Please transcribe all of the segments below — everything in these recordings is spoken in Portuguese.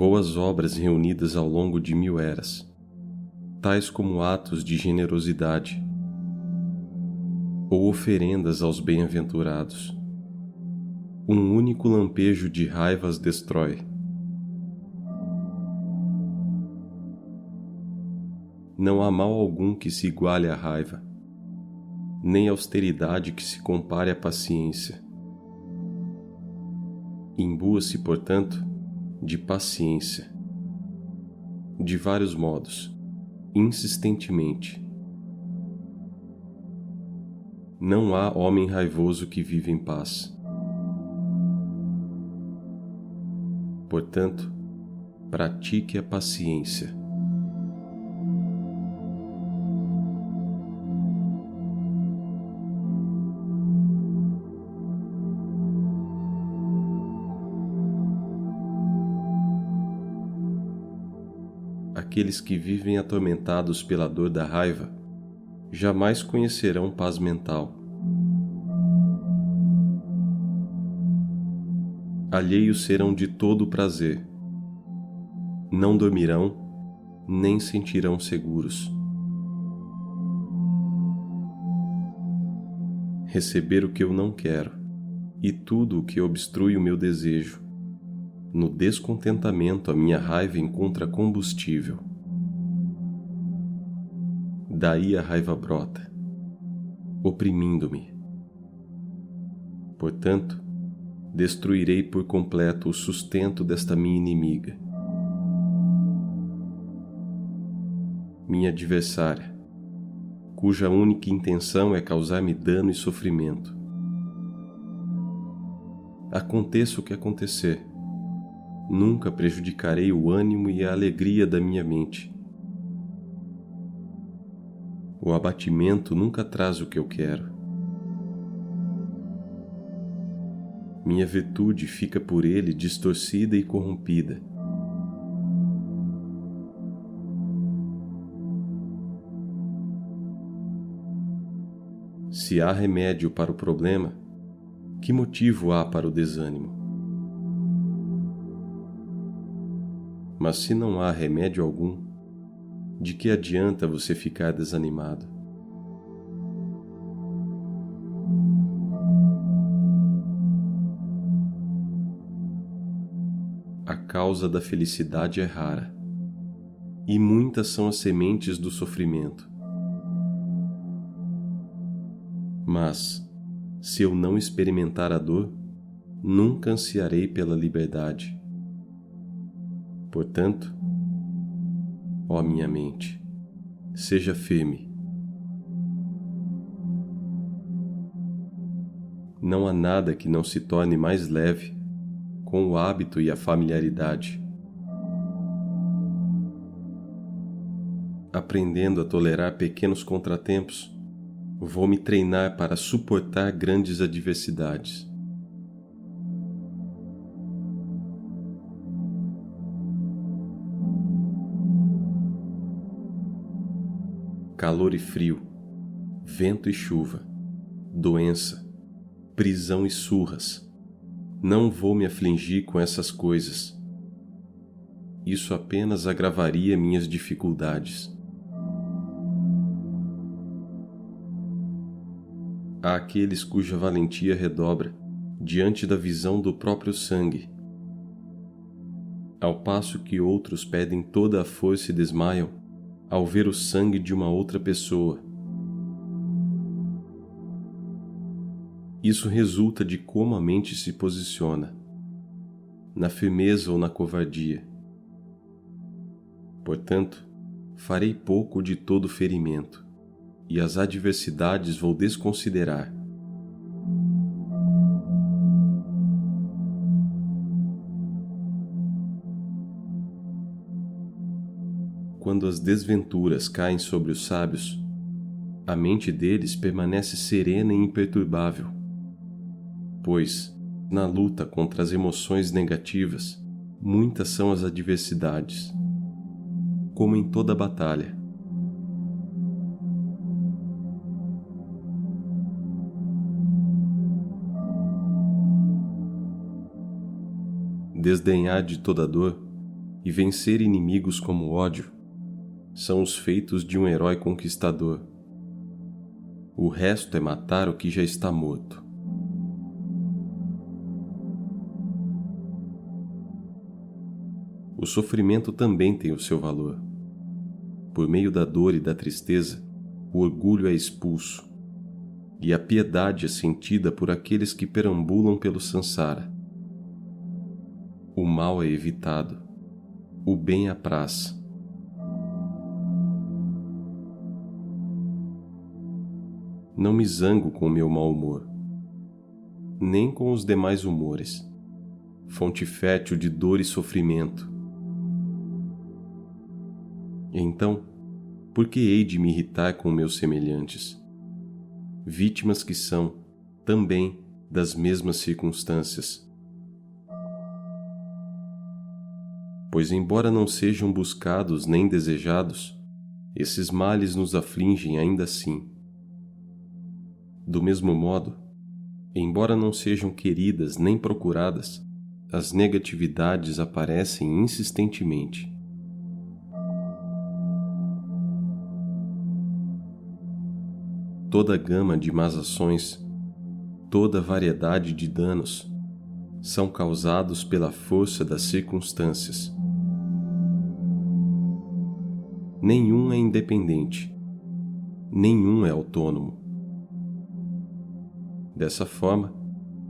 boas obras reunidas ao longo de mil eras, tais como atos de generosidade ou oferendas aos bem-aventurados. Um único lampejo de raiva as destrói. Não há mal algum que se iguale à raiva, nem austeridade que se compare à paciência. Imbua-se, portanto, de paciência, de vários modos, insistentemente. Não há homem raivoso que vive em paz. Portanto, pratique a paciência. Aqueles que vivem atormentados pela dor da raiva jamais conhecerão paz mental. Alheios serão de todo prazer, não dormirão, nem sentirão seguros. Receber o que eu não quero e tudo o que obstrui o meu desejo no descontentamento, a minha raiva encontra combustível. Daí a raiva brota, oprimindo-me. Portanto, destruirei por completo o sustento desta minha inimiga. Minha adversária, cuja única intenção é causar-me dano e sofrimento. Aconteça o que acontecer, nunca prejudicarei o ânimo e a alegria da minha mente. O abatimento nunca traz o que eu quero. Minha virtude fica por ele distorcida e corrompida. Se há remédio para o problema, que motivo há para o desânimo? Mas se não há remédio algum, de que adianta você ficar desanimado? A causa da felicidade é rara, e muitas são as sementes do sofrimento. Mas, se eu não experimentar a dor, nunca ansiarei pela liberdade. Portanto, ó minha mente, seja firme. Não há nada que não se torne mais leve com o hábito e a familiaridade. Aprendendo a tolerar pequenos contratempos, vou me treinar para suportar grandes adversidades. Calor e frio, vento e chuva, doença, prisão e surras. Não vou me afligir com essas coisas. Isso apenas agravaria minhas dificuldades. Há aqueles cuja valentia redobra diante da visão do próprio sangue, ao passo que outros pedem toda a força e desmaiam ao ver o sangue de uma outra pessoa. Isso resulta de como a mente se posiciona, na firmeza ou na covardia. Portanto, farei pouco de todo ferimento, e as adversidades vou desconsiderar quando as desventuras caem sobre os sábios, a mente deles permanece serena e imperturbável, pois, na luta contra as emoções negativas, muitas são as adversidades, como em toda batalha. Desdenhar de toda dor e vencer inimigos como ódio são os feitos de um herói conquistador. O resto é matar o que já está morto. O sofrimento também tem o seu valor. Por meio da dor e da tristeza, o orgulho é expulso, e a piedade é sentida por aqueles que perambulam pelo sansara. O mal é evitado, o bem apraz. Não me zango com o meu mau humor, nem com os demais humores, fonte fértil de dor e sofrimento então, por que hei de me irritar com meus semelhantes? Vítimas que são, também, das mesmas circunstâncias. Pois, embora não sejam buscados nem desejados, esses males nos afligem ainda assim. Do mesmo modo, embora não sejam queridas nem procuradas, as negatividades aparecem insistentemente. toda gama de más ações, toda variedade de danos são causados pela força das circunstâncias. Nenhum é independente, nenhum é autônomo. Dessa forma,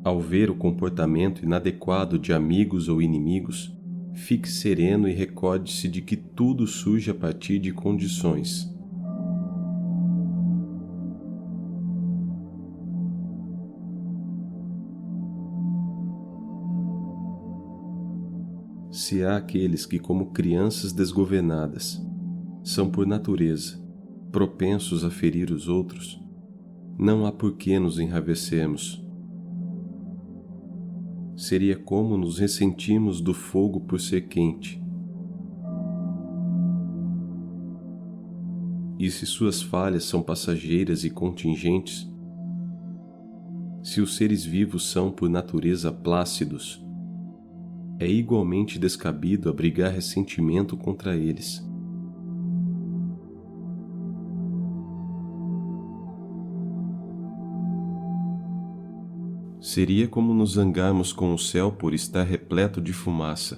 ao ver o comportamento inadequado de amigos ou inimigos, fique sereno e recorde-se de que tudo surge a partir de condições. Se há aqueles que, como crianças desgovernadas, são por natureza propensos a ferir os outros, não há por que nos enravecermos. Seria como nos ressentimos do fogo por ser quente. E se suas falhas são passageiras e contingentes, se os seres vivos são por natureza plácidos, é igualmente descabido abrigar ressentimento contra eles. Seria como nos zangarmos com o céu por estar repleto de fumaça.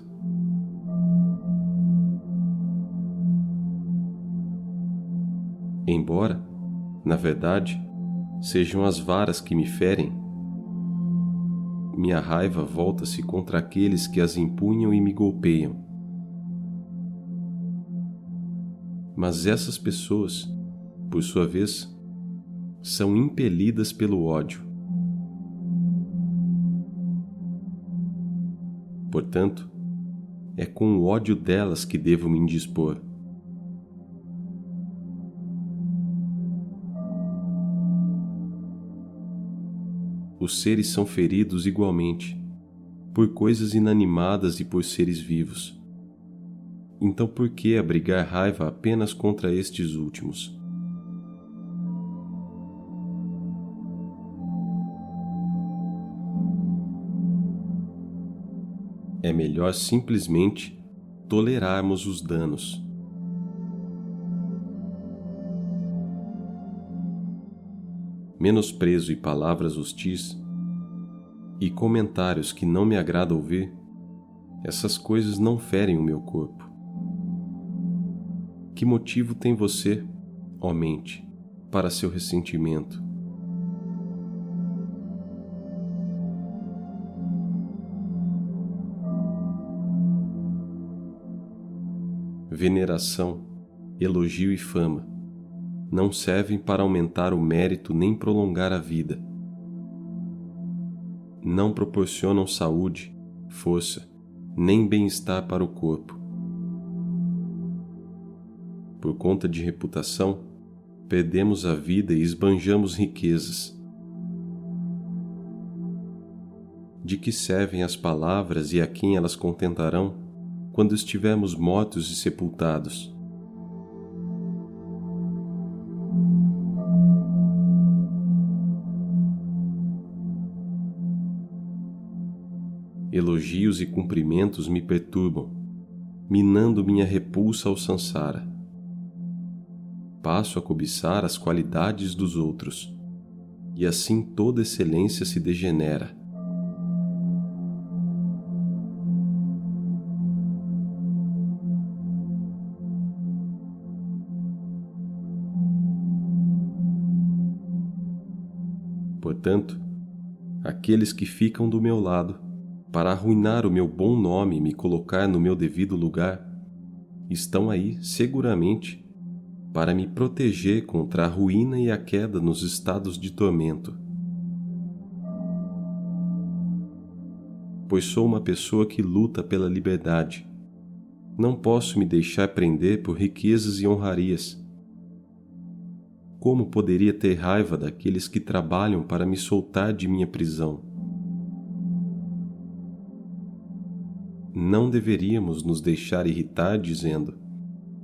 Embora, na verdade, sejam as varas que me ferem, minha raiva volta-se contra aqueles que as empunham e me golpeiam. Mas essas pessoas, por sua vez, são impelidas pelo ódio. Portanto, é com o ódio delas que devo me indispor. os seres são feridos igualmente, por coisas inanimadas e por seres vivos. Então, por que abrigar raiva apenas contra estes últimos? É melhor simplesmente tolerarmos os danos. menosprezo e palavras hostis, e comentários que não me agrada ouvir, essas coisas não ferem o meu corpo. Que motivo tem você, ó mente, para seu ressentimento? Veneração, elogio e fama não servem para aumentar o mérito nem prolongar a vida. Não proporcionam saúde, força, nem bem-estar para o corpo. Por conta de reputação, perdemos a vida e esbanjamos riquezas. De que servem as palavras e a quem elas contentarão quando estivermos mortos e sepultados? elogios e cumprimentos me perturbam, minando minha repulsa ao Sansara. Passo a cobiçar as qualidades dos outros, e assim toda excelência se degenera. Portanto, aqueles que ficam do meu lado para arruinar o meu bom nome e me colocar no meu devido lugar, estão aí seguramente para me proteger contra a ruína e a queda nos estados de tormento. Pois sou uma pessoa que luta pela liberdade. Não posso me deixar prender por riquezas e honrarias. Como poderia ter raiva daqueles que trabalham para me soltar de minha prisão? não deveríamos nos deixar irritar dizendo: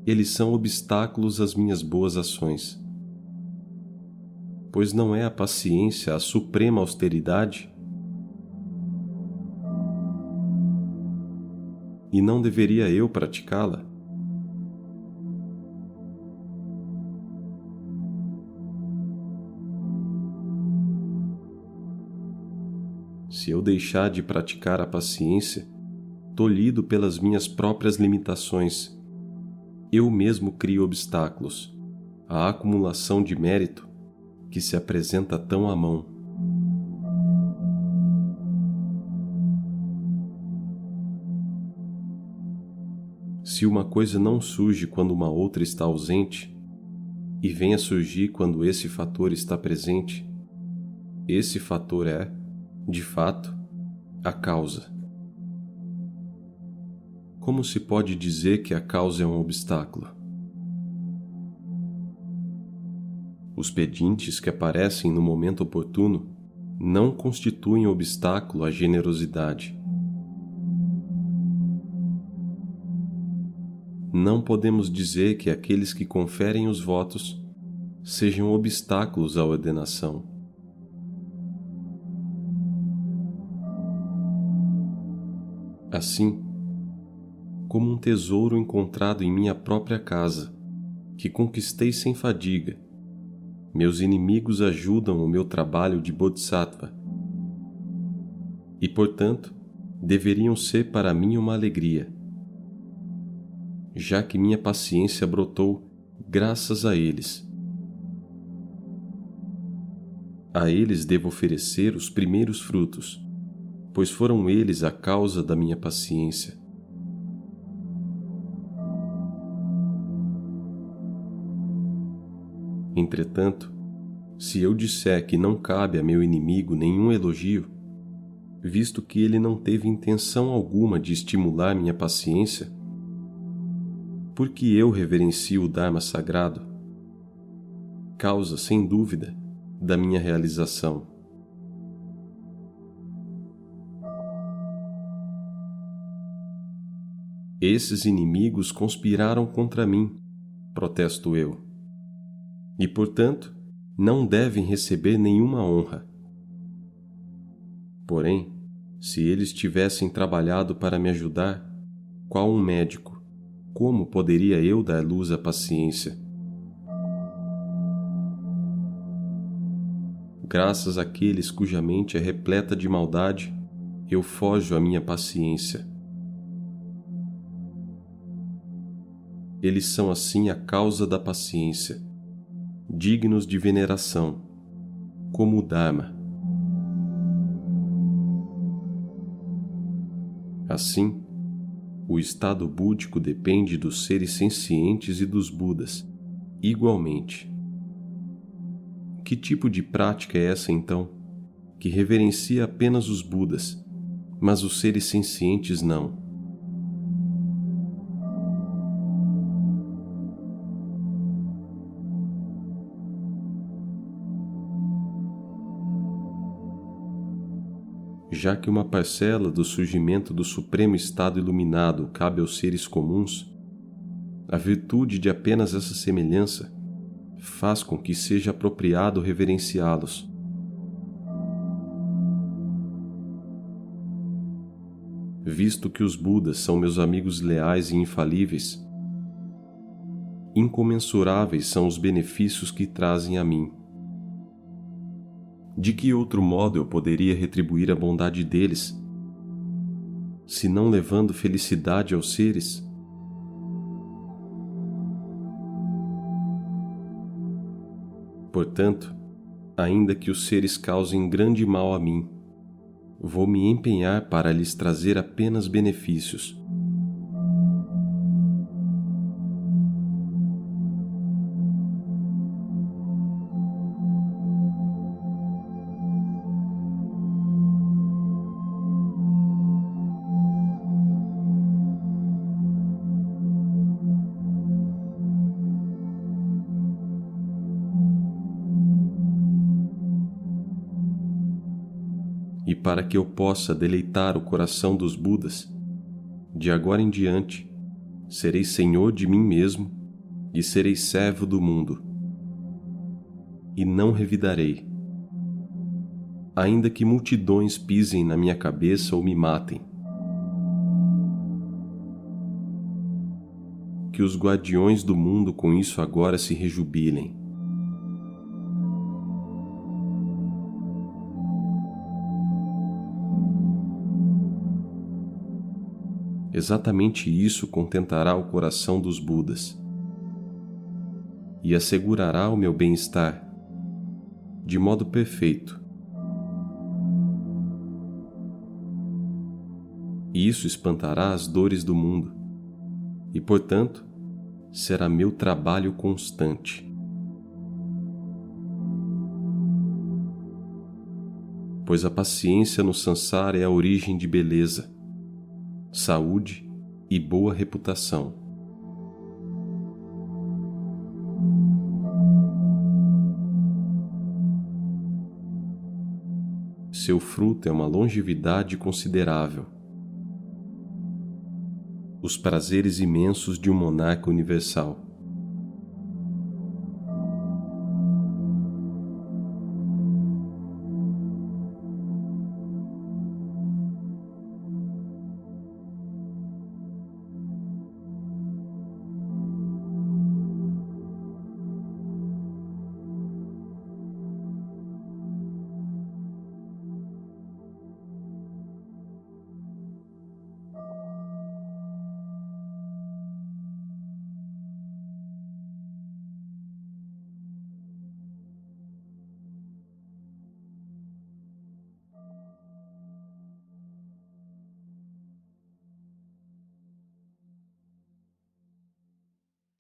eles são obstáculos às minhas boas ações. Pois não é a paciência a suprema austeridade? E não deveria eu praticá-la? Se eu deixar de praticar a paciência, tolhido pelas minhas próprias limitações. Eu mesmo crio obstáculos à acumulação de mérito que se apresenta tão à mão. Se uma coisa não surge quando uma outra está ausente, e vem a surgir quando esse fator está presente, esse fator é, de fato, a causa. Como se pode dizer que a causa é um obstáculo? Os pedintes que aparecem no momento oportuno não constituem obstáculo à generosidade. Não podemos dizer que aqueles que conferem os votos sejam obstáculos à ordenação. Assim, como um tesouro encontrado em minha própria casa, que conquistei sem fadiga. Meus inimigos ajudam o meu trabalho de Bodhisattva. E, portanto, deveriam ser para mim uma alegria, já que minha paciência brotou graças a eles. A eles devo oferecer os primeiros frutos, pois foram eles a causa da minha paciência. Entretanto, se eu disser que não cabe a meu inimigo nenhum elogio, visto que ele não teve intenção alguma de estimular minha paciência, porque eu reverencio o Dharma sagrado, causa, sem dúvida, da minha realização. Esses inimigos conspiraram contra mim, protesto eu e, portanto, não devem receber nenhuma honra. Porém, se eles tivessem trabalhado para me ajudar, qual um médico, como poderia eu dar luz à paciência? Graças àqueles cuja mente é repleta de maldade, eu fojo à minha paciência. Eles são assim a causa da paciência dignos de veneração, como o Dharma. Assim, o estado búdico depende dos seres sencientes e dos Budas, igualmente. Que tipo de prática é essa então, que reverencia apenas os Budas, mas os seres sencientes não? Já que uma parcela do surgimento do supremo estado iluminado cabe aos seres comuns, a virtude de apenas essa semelhança faz com que seja apropriado reverenciá-los. visto que os Budas são meus amigos leais e infalíveis, incomensuráveis são os benefícios que trazem a mim. De que outro modo eu poderia retribuir a bondade deles, se não levando felicidade aos seres? Portanto, ainda que os seres causem grande mal a mim, vou me empenhar para lhes trazer apenas benefícios. E para que eu possa deleitar o coração dos Budas, de agora em diante serei senhor de mim mesmo e serei servo do mundo. E não revidarei, ainda que multidões pisem na minha cabeça ou me matem. Que os guardiões do mundo com isso agora se rejubilem. Exatamente isso contentará o coração dos Budas e assegurará o meu bem-estar de modo perfeito. E isso espantará as dores do mundo e, portanto, será meu trabalho constante. Pois a paciência no sansara é a origem de beleza saúde e boa reputação. Seu fruto é uma longevidade considerável. Os prazeres imensos de um monarca universal.